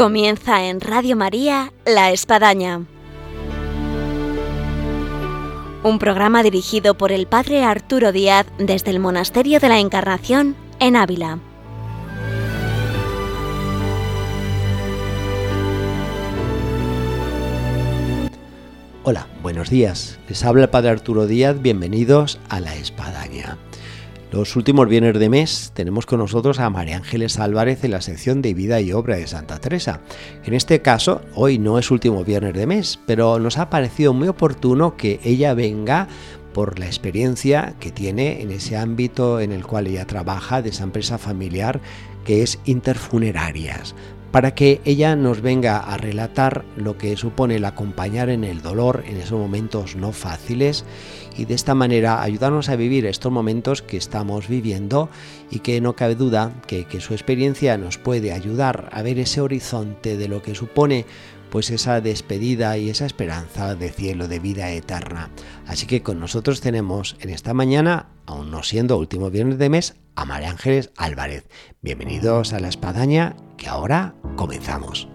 Comienza en Radio María La Espadaña. Un programa dirigido por el Padre Arturo Díaz desde el Monasterio de la Encarnación en Ávila. Hola, buenos días. Les habla el Padre Arturo Díaz. Bienvenidos a La Espadaña. Los últimos viernes de mes tenemos con nosotros a María Ángeles Álvarez en la sección de vida y obra de Santa Teresa. En este caso, hoy no es último viernes de mes, pero nos ha parecido muy oportuno que ella venga por la experiencia que tiene en ese ámbito en el cual ella trabaja, de esa empresa familiar que es Interfunerarias para que ella nos venga a relatar lo que supone el acompañar en el dolor en esos momentos no fáciles y de esta manera ayudarnos a vivir estos momentos que estamos viviendo y que no cabe duda que, que su experiencia nos puede ayudar a ver ese horizonte de lo que supone pues esa despedida y esa esperanza de cielo, de vida eterna. Así que con nosotros tenemos en esta mañana, aún no siendo último viernes de mes, a María Ángeles Álvarez. Bienvenidos a la espadaña que ahora comenzamos.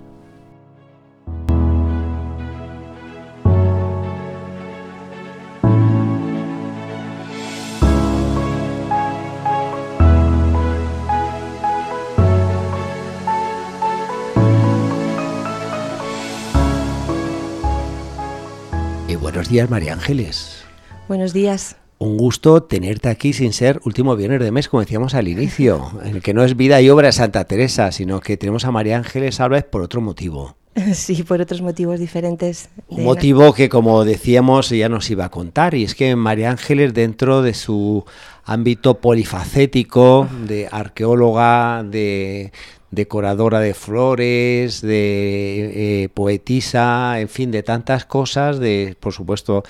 Buenos días, María Ángeles. Buenos días. Un gusto tenerte aquí sin ser último viernes de mes, como decíamos al inicio, en el que no es vida y obra de Santa Teresa, sino que tenemos a María Ángeles Álvarez por otro motivo. Sí, por otros motivos diferentes. Un motivo que, como decíamos, ya nos iba a contar, y es que María Ángeles, dentro de su ámbito polifacético, de arqueóloga, de decoradora de flores, de eh, poetisa, en fin, de tantas cosas, de, por supuesto,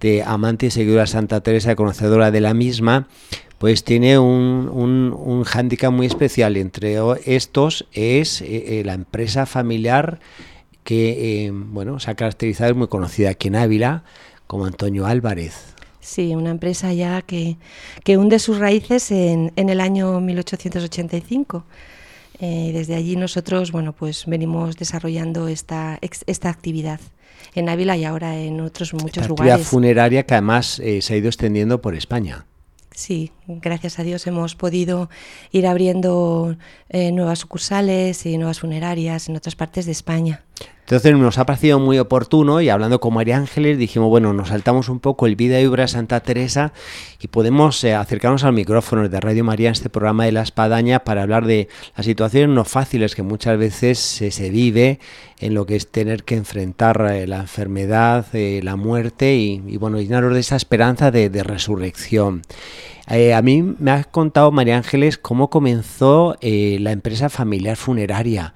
de amante y seguidora Santa Teresa, conocedora de la misma, pues tiene un, un, un hándicap muy especial. Entre estos es eh, eh, la empresa familiar que bueno, se ha caracterizado, es muy conocida aquí en Ávila, como Antonio Álvarez. Sí, una empresa ya que, que hunde sus raíces en, en el año 1885. Eh, desde allí nosotros bueno, pues venimos desarrollando esta, esta actividad en Ávila y ahora en otros muchos Esta lugares. actividad funeraria que además eh, se ha ido extendiendo por España. Sí, gracias a Dios hemos podido ir abriendo eh, nuevas sucursales y nuevas funerarias en otras partes de España. Entonces nos ha parecido muy oportuno y hablando con María Ángeles dijimos, bueno, nos saltamos un poco el vida y obra de Santa Teresa y podemos eh, acercarnos al micrófono de Radio María en este programa de la espadaña para hablar de las situaciones no fáciles que muchas veces se, vive en lo que es tener que enfrentar eh, la enfermedad, eh, la muerte y, bueno, llenarnos de esa esperanza de, resurrección. A mí me has contado, María Ángeles, cómo comenzó la empresa familiar funeraria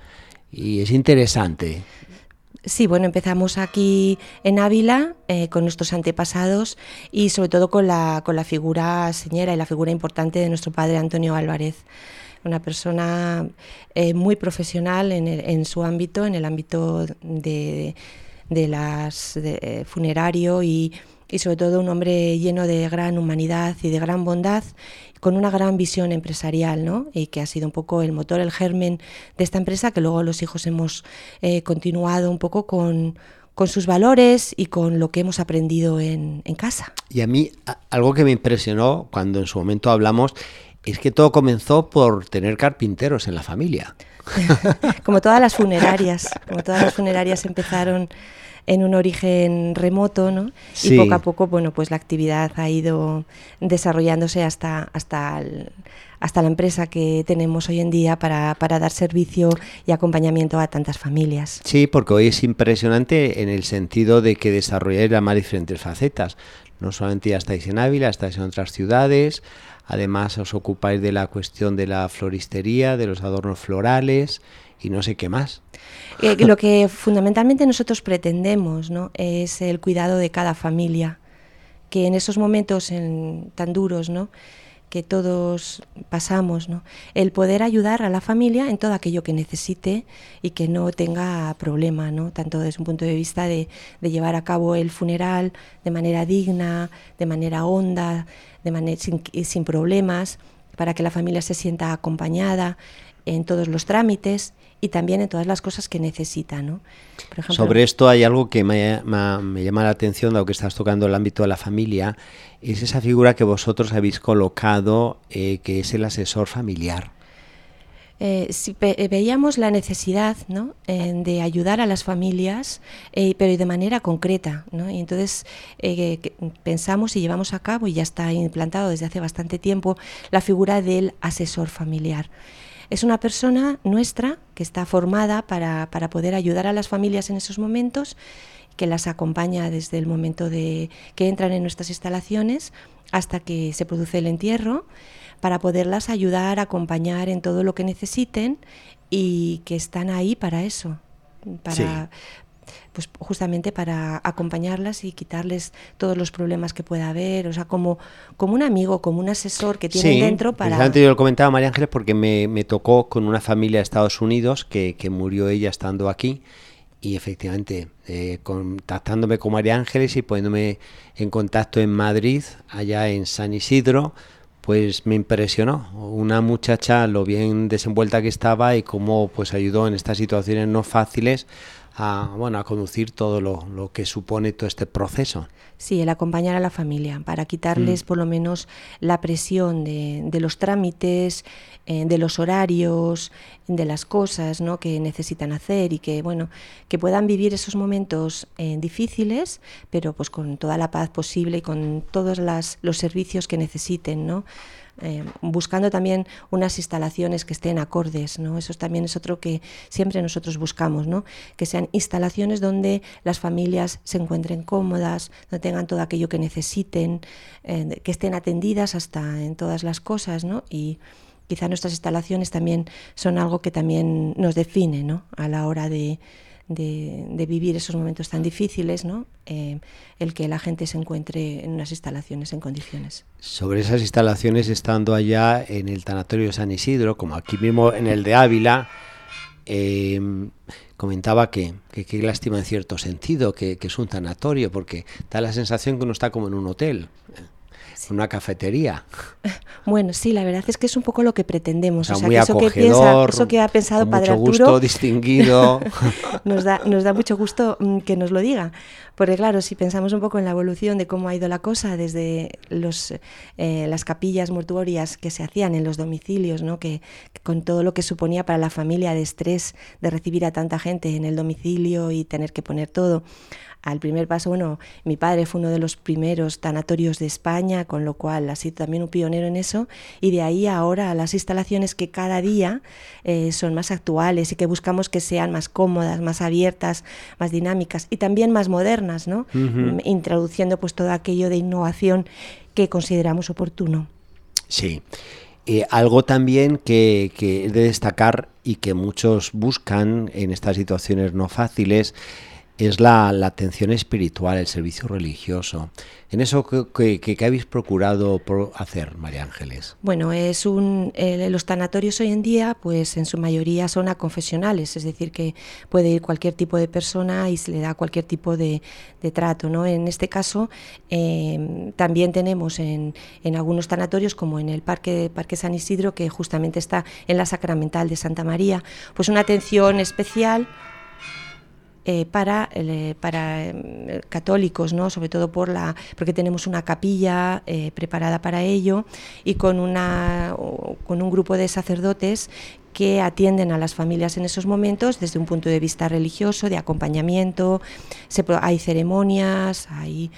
y es interesante. Sí, bueno, empezamos aquí en Ávila eh, con nuestros antepasados y sobre todo con la, con la figura señera y la figura importante de nuestro padre Antonio Álvarez. Una persona eh, muy profesional en, el, en, su ámbito, en el ámbito de, de las de, eh, funerario y, y sobre todo un hombre lleno de gran humanidad y de gran bondad, con una gran visión empresarial, ¿no? Y que ha sido un poco el motor, el germen de esta empresa, que luego los hijos hemos eh, continuado un poco con, con sus valores y con lo que hemos aprendido en, en casa. Y a mí, algo que me impresionó cuando en su momento hablamos, es que todo comenzó por tener carpinteros en la familia. como todas las funerarias, como todas las funerarias empezaron en un origen remoto, ¿no? Sí. Y poco a poco, bueno, pues la actividad ha ido desarrollándose hasta, hasta, el, hasta la empresa que tenemos hoy en día para, para, dar servicio y acompañamiento a tantas familias. Sí, porque hoy es impresionante en el sentido de que desarrolláis las más diferentes facetas. No solamente ya estáis en Ávila, estáis en otras ciudades, además os ocupáis de la cuestión de la floristería, de los adornos florales y no sé qué más. Eh, lo que fundamentalmente nosotros pretendemos ¿no? es el cuidado de cada familia, que en esos momentos en, tan duros, ¿no? Que todos pasamos, el poder ayudar a la familia en todo aquello que necesite y que no tenga problema, ¿no? tanto desde un punto de vista de, llevar a cabo el funeral de manera digna, de manera honda, de manera sin problemas, para que la familia se sienta acompañada, en todos los trámites y también en todas las cosas que necesita. ¿no? Sobre esto hay algo que me, llama la atención, dado que estás tocando el ámbito de la familia, es esa figura que vosotros habéis colocado, eh, que es el asesor familiar. Eh, si eh, veíamos la necesidad ¿no? de ayudar a las familias, pero de manera concreta. ¿no? Y entonces pensamos y llevamos a cabo, y ya está implantado desde hace bastante tiempo, la figura del asesor familiar. Es una persona nuestra que está formada para, poder ayudar a las familias en esos momentos, que las acompaña desde el momento de que entran en nuestras instalaciones hasta que se produce el entierro, para poderlas ayudar, acompañar en todo lo que necesiten y que están ahí para eso, para, pues justamente para acompañarlas y quitarles todos los problemas que pueda haber, o sea, como, como un amigo, como un asesor que tienen dentro para... Antes yo lo comentaba María Ángeles porque me, me, tocó con una familia de Estados Unidos que, que murió ella estando aquí y efectivamente eh, contactándome con María Ángeles y poniéndome en contacto en Madrid, allá en San Isidro, pues me impresionó. Una muchacha, lo bien desenvuelta que estaba y cómo pues ayudó en estas situaciones no fáciles a, bueno, a conducir todo lo, lo, que supone todo este proceso. Sí, el acompañar a la familia para quitarles mm. por lo menos la presión de, de los trámites, eh, de los horarios, de las cosas ¿no? que necesitan hacer y que bueno que puedan vivir esos momentos eh, difíciles, pero pues con toda la paz posible y con todos las, los servicios que necesiten, ¿no? Eh, buscando también unas instalaciones que estén acordes, ¿no? Eso también es otro que siempre nosotros buscamos, ¿no? Que sean instalaciones donde las familias se encuentren cómodas, donde tengan todo aquello que necesiten, eh, que estén atendidas hasta en todas las cosas, ¿no? Y quizá nuestras instalaciones también son algo que también nos define, ¿no? A la hora de, de, vivir esos momentos tan difíciles, ¿no? Eh, el que la gente se encuentre en unas instalaciones en condiciones. Sobre esas instalaciones, estando allá en el Tanatorio de San Isidro, como aquí mismo en el de Ávila, eh, comentaba que qué lástima en cierto sentido que, que, es un tanatorio, porque da la sensación que uno está como en un hotel una cafetería. Bueno, sí, la verdad es que es un poco lo que pretendemos. O sea, que eso, que piensa, eso que ha pensado Padre mucho gusto, distinguido. nos, da, nos da mucho gusto mm, que nos lo diga. Porque claro, si pensamos un poco en la evolución de cómo ha ido la cosa desde los, eh, las capillas mortuorias que se hacían en los domicilios, ¿no? que, con todo lo que suponía para la familia de estrés de recibir a tanta gente en el domicilio y tener que poner todo, al primer paso, bueno, mi padre fue uno de los primeros tanatorios de España, con lo cual ha sido también un pionero en eso, y de ahí ahora a las instalaciones que cada día eh, son más actuales y que buscamos que sean más cómodas, más abiertas, más dinámicas y también más modernas, ¿no? Introduciendo pues todo aquello de innovación que consideramos oportuno. Sí. Eh, algo también que, que de destacar y que muchos buscan en estas situaciones no fáciles es la, atención espiritual, el servicio religioso. ¿En eso qué, habéis procurado hacer, María Ángeles? Bueno, es un, los tanatorios hoy en día, pues en su mayoría son aconfesionales, es decir, que puede ir cualquier tipo de persona y se le da cualquier tipo de, trato. ¿no? En este caso, em, también tenemos en, en, algunos tanatorios, como en el Parque, Parque San Isidro, que justamente está en la Sacramental de Santa María, pues una atención especial eh, para, eh, para católicos, ¿no? sobre todo por la, porque tenemos una capilla eh, preparada para ello y con, una, con un grupo de sacerdotes que atienden a las familias en esos momentos desde un punto de vista religioso, de acompañamiento, se, hay ceremonias, hay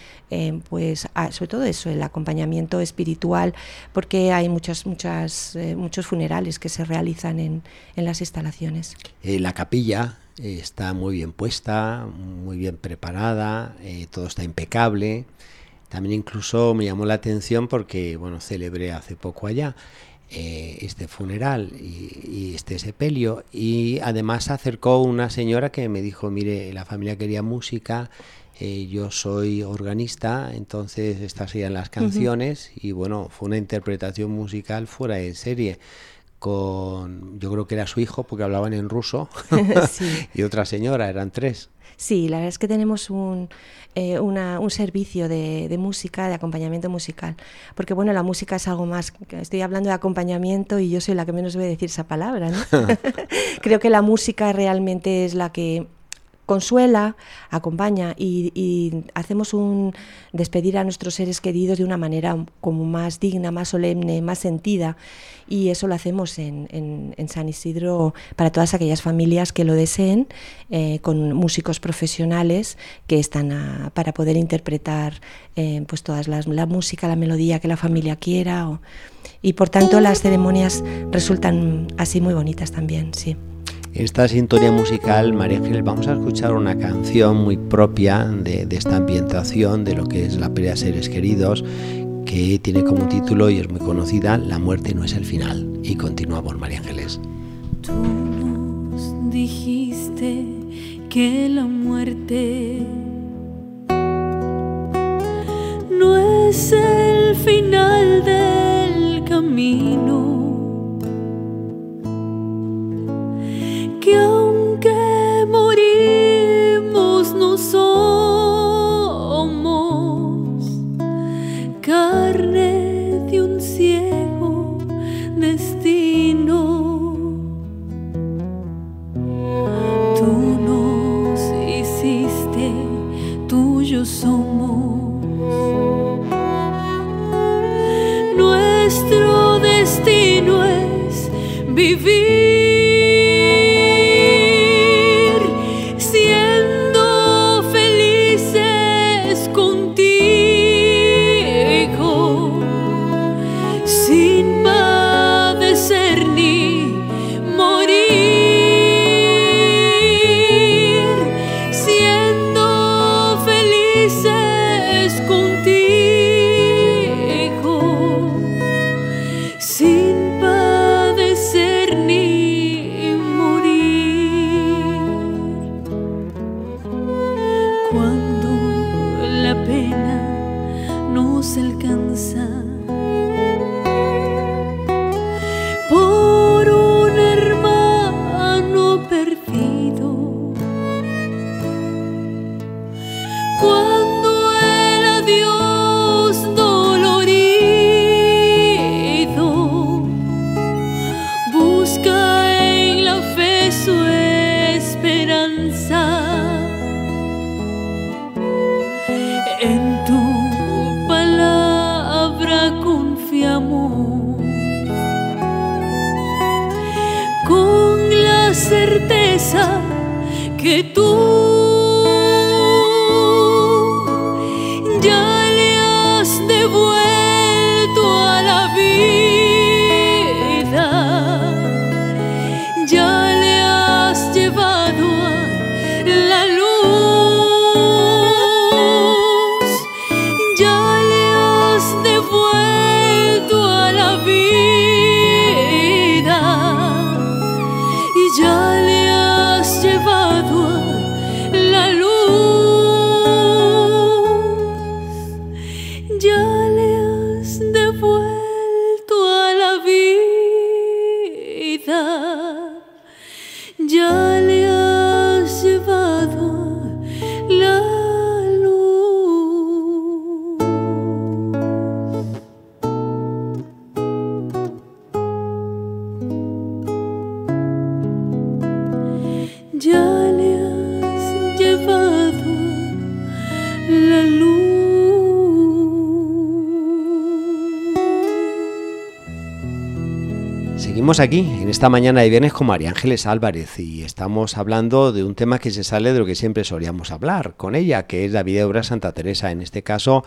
pues ah, sobre todo eso, el acompañamiento espiritual, porque hay muchas, muchas, muchos funerales que se realizan en, en las instalaciones. la capilla está muy bien puesta, muy bien preparada, eh, todo está impecable. También incluso me llamó la atención porque, bueno, celebré hace poco allá eh, este funeral y, este sepelio. Y además se acercó una señora que me dijo, mire, la familia quería música, eh, yo soy organista, entonces estas serían las canciones y bueno, fue una interpretación musical fuera de serie con, yo creo que era su hijo, porque hablaban en ruso, y otra señora, eran tres. Sí, la verdad es que tenemos un, eh, un servicio de, de, música, de acompañamiento musical. Porque bueno, la música es algo más. Estoy hablando de acompañamiento y yo soy la que menos voy a decir esa palabra. ¿no? Creo que la música realmente es la que consuela, acompaña y, hacemos un despedir a nuestros seres queridos de una manera como más digna, más solemne, más sentida y eso lo hacemos en, San Isidro para todas aquellas familias que lo deseen eh, con músicos profesionales que están para poder interpretar eh, pues todas las, la música, la melodía que la familia quiera y por tanto las ceremonias resultan así muy bonitas también, sí. Esta sintonía musical, María Ángel, vamos a escuchar una canción muy propia de, esta ambientación, de lo que es la pelea de seres queridos, que tiene como título y es muy conocida, La muerte no es el final. Y continuamos, María Ángeles. Tú nos dijiste que la muerte no es el final del camino que aunque morimos no somos carne de un ciego destino. Tú nos hiciste, tuyo somos. Nuestro destino es vivir. Aquí en esta mañana de viernes con María Ángeles Álvarez y estamos hablando de un tema que se sale de lo que siempre solíamos hablar con ella, que es la vida de obra Santa Teresa, en este caso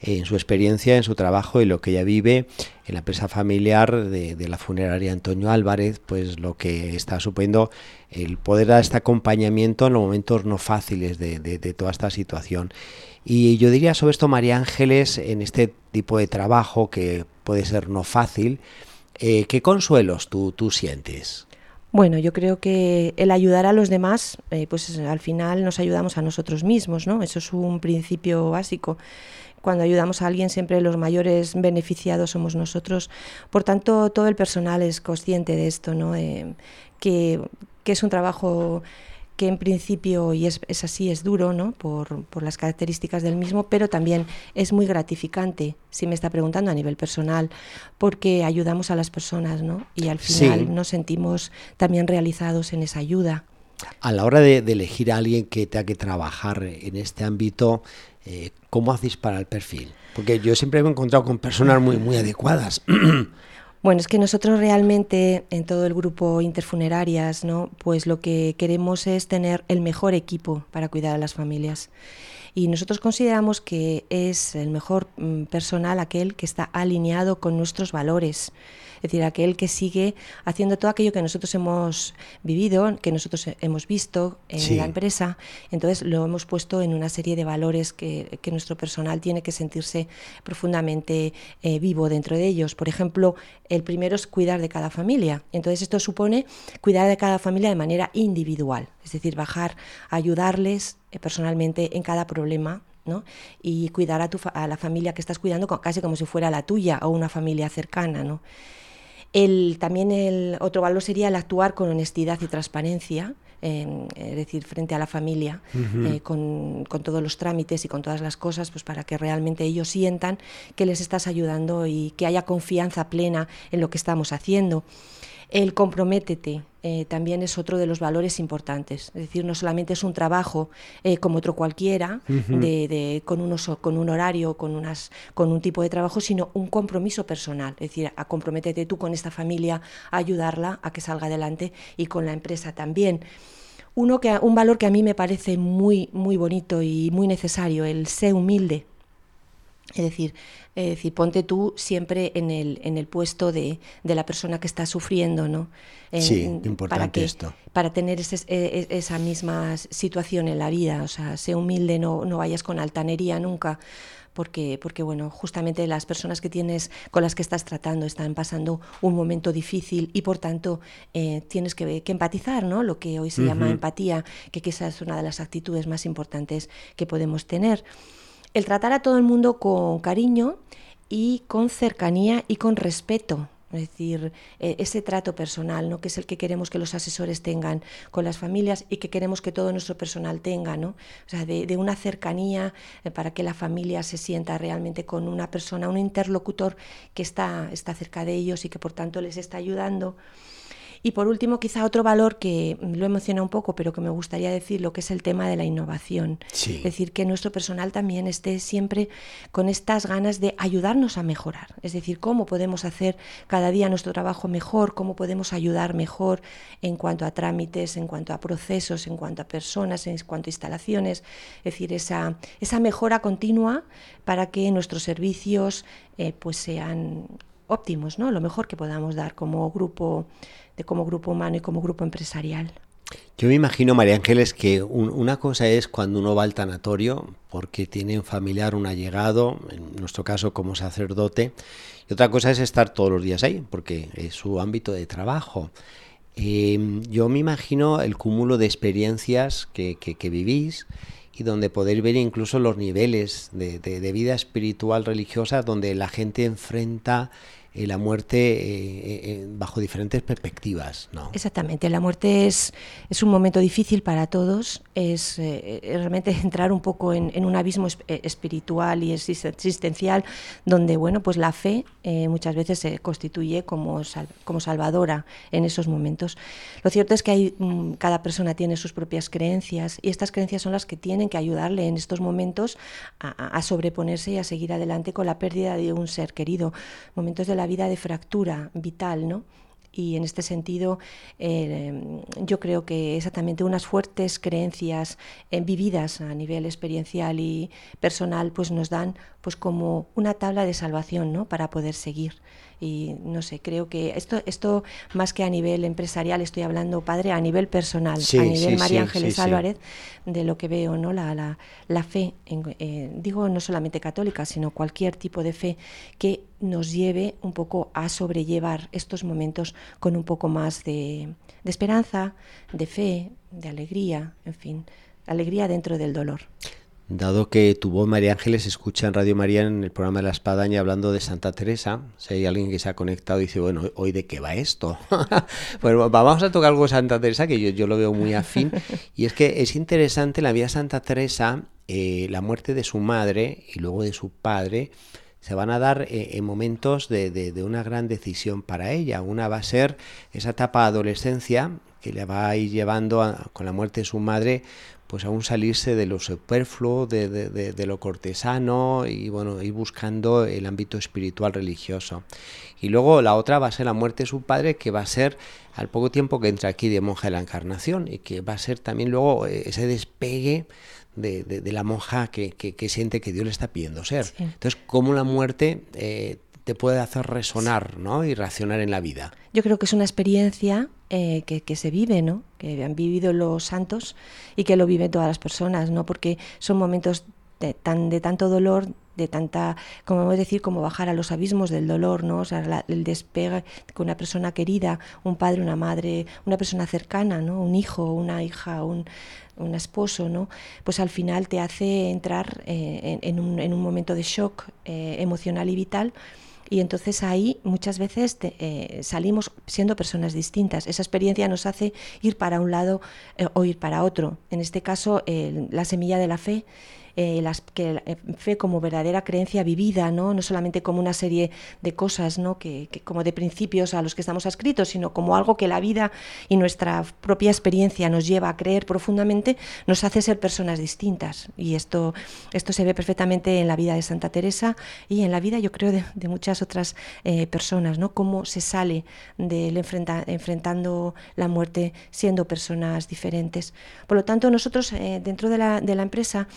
en su experiencia, en su trabajo y lo que ella vive en la empresa familiar de, la funeraria Antonio Álvarez, pues lo que está suponiendo el poder dar este acompañamiento en los momentos no fáciles de, de toda esta situación. Y yo diría sobre esto, María Ángeles, en este tipo de trabajo que puede ser no fácil, eh, ¿Qué consuelos tú, tú sientes? Bueno, yo creo que el ayudar a los demás, eh, pues al final nos ayudamos a nosotros mismos, ¿no? Eso es un principio básico cuando ayudamos a alguien siempre los mayores beneficiados somos nosotros. Por tanto, todo el personal es consciente de esto, ¿no? Eh, que, que es un trabajo que en principio, y es, es así, es duro ¿no? por, por, las características del mismo, pero también es muy gratificante, si me está preguntando a nivel personal, porque ayudamos a las personas ¿no? y al final sí. nos sentimos también realizados en esa ayuda. A la hora de, de, elegir a alguien que tenga que trabajar en este ámbito, eh, ¿cómo hacéis para el perfil? Porque yo siempre me he encontrado con personas muy, muy adecuadas. Bueno, es que nosotros realmente en todo el grupo Interfunerarias, ¿no? Pues lo que queremos es tener el mejor equipo para cuidar a las familias. Y nosotros consideramos que es el mejor mm, personal aquel que está alineado con nuestros valores es decir, aquel que sigue haciendo todo aquello que nosotros hemos vivido, que nosotros hemos visto en sí. la empresa, entonces lo hemos puesto en una serie de valores que, que nuestro personal tiene que sentirse profundamente eh, vivo dentro de ellos. Por ejemplo, el primero es cuidar de cada familia, entonces esto supone cuidar de cada familia de manera individual, es decir, bajar, ayudarles eh, personalmente en cada problema ¿no? y cuidar a, tu, a, la familia que estás cuidando casi como si fuera la tuya o una familia cercana. ¿no? El, también el otro valor sería el actuar con honestidad y transparencia, eh, es decir, frente a la familia, uh -huh. eh, con, con, todos los trámites y con todas las cosas, pues para que realmente ellos sientan que les estás ayudando y que haya confianza plena en lo que estamos haciendo. El comprométete eh, también es otro de los valores importantes. Es decir, no solamente es un trabajo eh, como otro cualquiera, uh -huh. de, de, con, unos, con un horario, con, unas, con un tipo de trabajo, sino un compromiso personal. Es decir, a comprométete tú con esta familia, a ayudarla a que salga adelante y con la empresa también. Uno que, un valor que a mí me parece muy, muy bonito y muy necesario, el ser humilde. Es decir, es decir, ponte tú siempre en el, en el puesto de, de la persona que está sufriendo, ¿no? En, sí, importante para que, esto. Para tener ese, e, esa misma situación en la vida, o sea, sé humilde, no, no vayas con altanería nunca, porque, porque bueno, justamente las personas que tienes, con las que estás tratando están pasando un momento difícil y por tanto eh, tienes que, que, empatizar, ¿no? Lo que hoy se uh -huh. llama empatía, que quizás es una de las actitudes más importantes que podemos tener el tratar a todo el mundo con cariño y con cercanía y con respeto. Es decir, e, ese trato personal, ¿no? que es el que queremos que los asesores tengan con las familias y que queremos que todo nuestro personal tenga, ¿no? O sea, de, una cercanía eh, para que la familia se sienta realmente con una persona, un interlocutor que está, está cerca de ellos y que por tanto les está ayudando. Y por último, quizá otro valor que lo emociona un poco, pero que me gustaría decir, lo que es el tema de la innovación. Sí. Es decir, que nuestro personal también esté siempre con estas ganas de ayudarnos a mejorar. Es decir, cómo podemos hacer cada día nuestro trabajo mejor, cómo podemos ayudar mejor en cuanto a trámites, en cuanto a procesos, en cuanto a personas, en cuanto a instalaciones. Es decir, esa, esa mejora continua para que nuestros servicios eh, pues sean óptimos, ¿no? Lo mejor que podamos dar como grupo de como grupo humano y como grupo empresarial. Yo me imagino, María Ángeles, que un, una cosa es cuando uno va al tanatorio porque tiene un familiar, un allegado, en nuestro caso como sacerdote, y otra cosa es estar todos los días ahí, porque es su ámbito de trabajo. Eh, yo me imagino el cúmulo de experiencias que, que, que vivís y donde podéis ver incluso los niveles de, de, de vida espiritual religiosa donde la gente enfrenta eh, la muerte eh, eh, bajo diferentes perspectivas. ¿no? Exactamente, la muerte es, es un momento difícil para todos, es eh, realmente entrar un poco en, en un abismo es, eh, espiritual y existencial donde bueno, pues la fe eh, muchas veces se constituye como, sal, como salvadora en esos momentos. Lo cierto es que hay, mm, cada persona tiene sus propias creencias y estas creencias son las que tienen que ayudarle en estos momentos a, a sobreponerse y a seguir adelante con la pérdida de un ser querido, momentos de la vida de fractura vital, ¿no? y en este sentido eh, yo creo que exactamente unas fuertes creencias eh, vividas a nivel experiencial y personal pues nos dan pues como una tabla de salvación ¿no? para poder seguir y no sé, creo que esto, esto más que a nivel empresarial, estoy hablando, padre, a nivel personal, sí, a nivel sí, María sí, Ángeles Álvarez, de lo que veo, ¿no? La, la, la fe, en, eh, digo no solamente católica, sino cualquier tipo de fe que nos lleve un poco a sobrellevar estos momentos con un poco más de, de esperanza, de fe, de alegría, en fin, alegría dentro del dolor. Dado que tu voz, María Ángeles, escucha en Radio María en el programa de la Espadaña hablando de Santa Teresa, si hay alguien que se ha conectado y dice, bueno, ¿hoy de qué va esto? pues vamos a tocar algo de Santa Teresa, que yo, yo lo veo muy afín, y es que es interesante la vida de Santa Teresa, eh, la muerte de su madre y luego de su padre, se van a dar eh, en momentos de, de, una gran decisión para ella. Una va a ser esa etapa de adolescencia que le va a ir llevando con la muerte de su madre pues aún salirse de lo superfluo, de, de, de, lo cortesano y bueno, ir buscando el ámbito espiritual religioso. Y luego la otra va a ser la muerte de su padre, que va a ser al poco tiempo que entra aquí de monja de la encarnación y que va a ser también luego eh, ese despegue de, de, la monja que, que, siente que Dios le está pidiendo ser. Entonces, cómo la muerte eh, te puede hacer resonar ¿no? y reaccionar en la vida. Yo creo que es una experiencia eh, que, que, se vive, ¿no? Que han vivido los santos y que lo viven todas las personas, ¿no? porque son momentos de, tan, de tanto dolor, de tanta, como vamos a decir, como bajar a los abismos del dolor, ¿no? O sea, el despegue con una persona querida, un padre, una madre, una persona cercana, ¿no? Un hijo, una hija, un, un esposo, ¿no? Pues al final te hace entrar eh, en, un, en, un, momento de shock eh, emocional y vital y entonces ahí muchas veces eh, salimos siendo personas distintas. Esa experiencia nos hace ir para un lado eh, o ir para otro. En este caso, la semilla de la fe eh, las, que eh, fe como verdadera creencia vivida, ¿no? no solamente como una serie de cosas, ¿no? que, como de principios a los que estamos adscritos, sino como algo que la vida y nuestra propia experiencia nos lleva a creer profundamente, nos hace ser personas distintas. Y esto, esto se ve perfectamente en la vida de Santa Teresa y en la vida, yo creo, de, muchas otras eh, personas, ¿no? cómo se sale del enfrenta, enfrentando la muerte siendo personas diferentes. Por lo tanto, nosotros dentro de la, de la empresa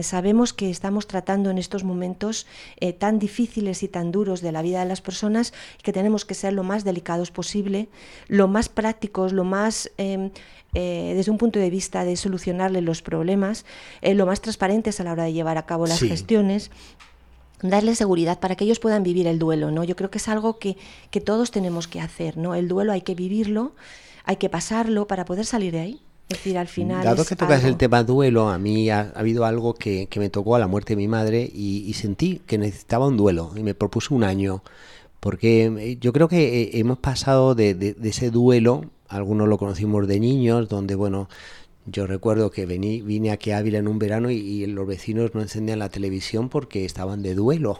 sabemos que estamos tratando en estos momentos eh, tan difíciles y tan duros de la vida de las personas que tenemos que ser lo más delicados posible, lo más prácticos, lo más... Em, eh, desde un punto de vista de solucionarle los problemas, eh, lo más transparentes a la hora de llevar a cabo las gestiones darle seguridad para que ellos puedan vivir el duelo, ¿no? Yo creo que es algo que, que todos tenemos que hacer, ¿no? El duelo hay que vivirlo, hay que pasarlo para poder salir de ahí. Es decir, al final. Dado que tocas el tema duelo, a mí ha, habido algo que, me tocó a la muerte de mi madre y, sentí que necesitaba un duelo y me propuse un año. Porque eh, yo creo que eh, hemos pasado de, ese duelo, algunos lo conocimos de niños, donde, bueno, yo recuerdo que vení, vine aquí a Ávila en un verano y, y los vecinos no encendían la televisión porque estaban de duelo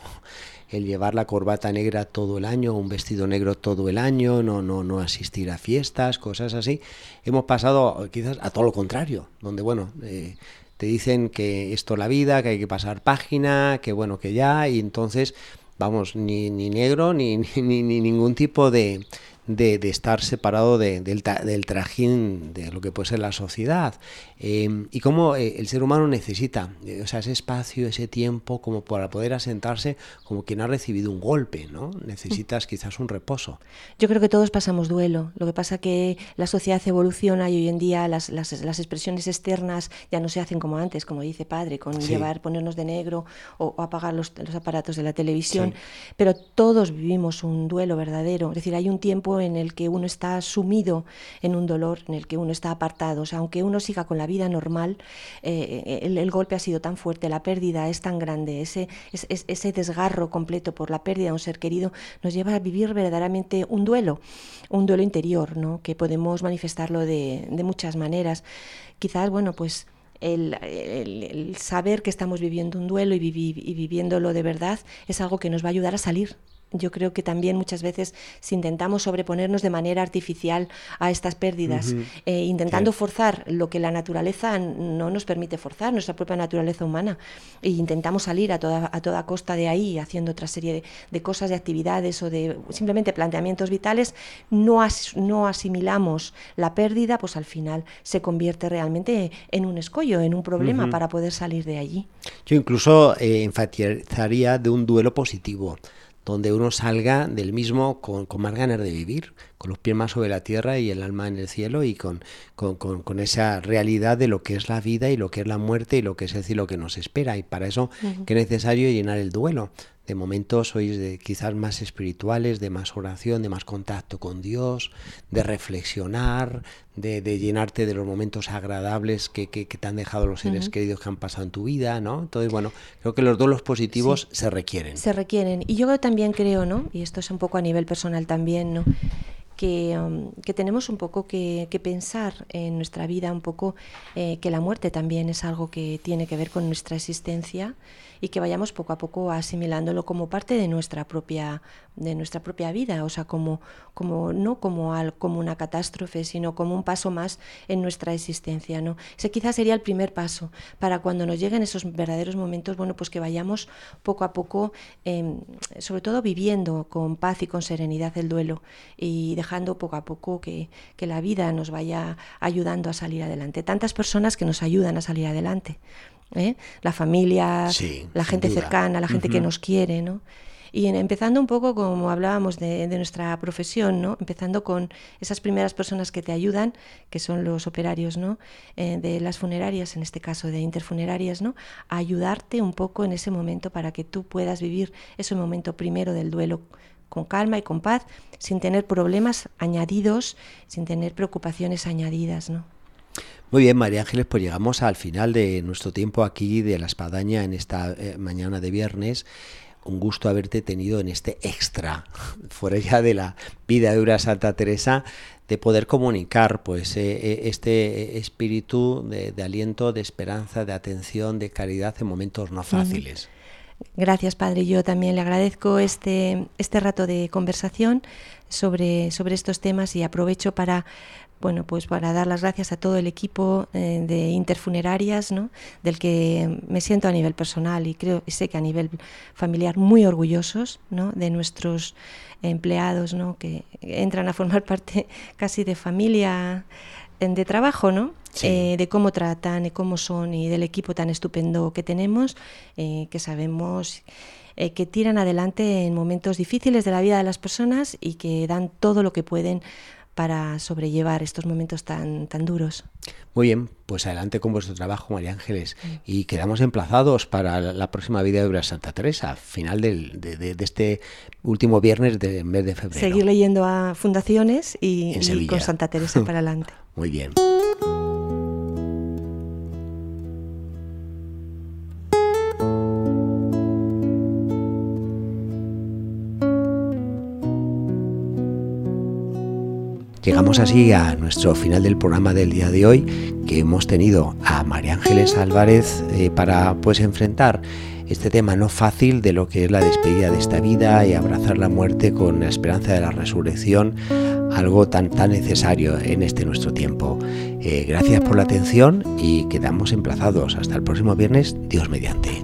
el llevar la corbata negra todo el año, un vestido negro todo el año, no, no, no asistir a fiestas, cosas así. Hemos pasado quizás a todo lo contrario, donde bueno, eh, te dicen que esto es la vida, que hay que pasar página, que bueno, que ya, y entonces, vamos, ni, ni negro, ni, ni, ni ningún tipo de, de, estar separado del, del, trajín de lo que puede ser la sociedad. Em, y cómo eh, el ser humano necesita eh, o sea, ese espacio, ese tiempo, como para poder asentarse como quien ha recibido un golpe, ¿no? Necesitas quizás un reposo. Yo creo que todos pasamos duelo. Lo que pasa que la sociedad evoluciona y hoy en día las, las, las expresiones externas ya no se hacen como antes, como dice padre, con llevar, ponernos de negro o, apagar los, los, aparatos de la televisión. Pero todos vivimos un duelo verdadero. Es decir, hay un tiempo en el que uno está sumido en un dolor, en el que uno está apartado. O sea, aunque uno siga con la vida normal, eh, el, golpe ha sido tan fuerte, la pérdida es tan grande, ese, ese, desgarro completo por la pérdida de un ser querido nos lleva a vivir verdaderamente un duelo, un duelo interior, ¿no? que podemos manifestarlo de, muchas maneras. Quizás, bueno, pues el, saber que estamos viviendo un duelo y, y, viviéndolo de verdad es algo que nos va a ayudar a salir yo creo que también muchas veces si intentamos sobreponernos de manera artificial a estas pérdidas, eh, intentando forzar lo que la naturaleza no nos permite forzar, nuestra propia naturaleza humana, e intentamos salir a toda, a toda costa de ahí haciendo otra serie de, cosas, de actividades o de simplemente planteamientos vitales, no, no asimilamos la pérdida, pues al final se convierte realmente en un escollo, en un problema para poder salir de allí. Yo incluso eh, enfatizaría de un duelo positivo donde uno salga del mismo con, más ganas de vivir, con los pies más sobre la tierra y el alma en el cielo y con, con, esa realidad de lo que es la vida y lo que es la muerte y lo que es el cielo que nos espera. Y para eso que es necesario llenar el duelo. De momentos sois de quizás más espirituales, de más oración, de más contacto con Dios, de reflexionar, de, llenarte de los momentos agradables que, te han dejado los seres queridos que han pasado en tu vida, ¿no? Entonces, bueno, creo que los dos los positivos se requieren. Se requieren. Y yo también creo, ¿no? Y esto es un poco a nivel personal también, ¿no? Que, um, que, tenemos un poco que, pensar en nuestra vida, un poco eh, que la muerte también es algo que tiene que ver con nuestra existencia y que vayamos poco a poco asimilándolo como parte de nuestra propia de nuestra propia vida, o sea, como, como no como, al, como una catástrofe, sino como un paso más en nuestra existencia. ¿no? Ese quizás sería el primer paso para cuando nos lleguen esos verdaderos momentos, bueno, pues que vayamos poco a poco, em, sobre todo viviendo con paz y con serenidad el duelo y poco a poco que, que la vida nos vaya ayudando a salir adelante. Tantas personas que nos ayudan a salir adelante. ¿eh? la familia, la gente cercana, la gente que nos quiere, ¿no? Y empezando un poco como hablábamos de, nuestra profesión, ¿no? Empezando con esas primeras personas que te ayudan, que son los operarios, ¿no? Eh, de las funerarias, en este caso de interfunerarias, ¿no? A ayudarte un poco en ese momento para que tú puedas vivir ese momento primero del duelo con calma y con paz, sin tener problemas añadidos, sin tener preocupaciones añadidas, ¿no? Muy bien, María Ángeles, pues llegamos al final de nuestro tiempo aquí de la espadaña en esta eh, mañana de viernes. Un gusto haberte tenido en este extra, fuera ya de la vida de una Santa Teresa, de poder comunicar pues eh, eh, este espíritu de, aliento, de esperanza, de atención, de caridad en momentos no fáciles. Gracias, Padre. Yo también le agradezco este, este rato de conversación sobre, sobre estos temas y aprovecho para bueno, pues para dar las gracias a todo el equipo eh, de interfunerarias, ¿no? del que me siento a nivel personal y creo y sé que a nivel familiar muy orgullosos ¿no? de nuestros empleados ¿no? que entran a formar parte casi de familia de trabajo, ¿no? Eh, de cómo tratan, y cómo son y del equipo tan estupendo que tenemos, eh, que sabemos que tiran adelante en momentos difíciles de la vida de las personas y que dan todo lo que pueden para sobrellevar estos momentos tan, tan duros. Muy bien, pues adelante con vuestro trabajo, María Ángeles. Y quedamos emplazados para la próxima vida de Santa Teresa, final del, de, este último viernes del mes de febrero. Seguir leyendo a fundaciones y, y con Santa Teresa para adelante. Muy bien. Llegamos así a nuestro final del programa del día de hoy, que hemos tenido a María Ángeles Álvarez eh, para pues enfrentar este tema no fácil de lo que es la despedida de esta vida y abrazar la muerte con la esperanza de la resurrección, algo tan tan necesario en este nuestro tiempo. Eh, gracias por la atención y quedamos emplazados hasta el próximo viernes, Dios mediante.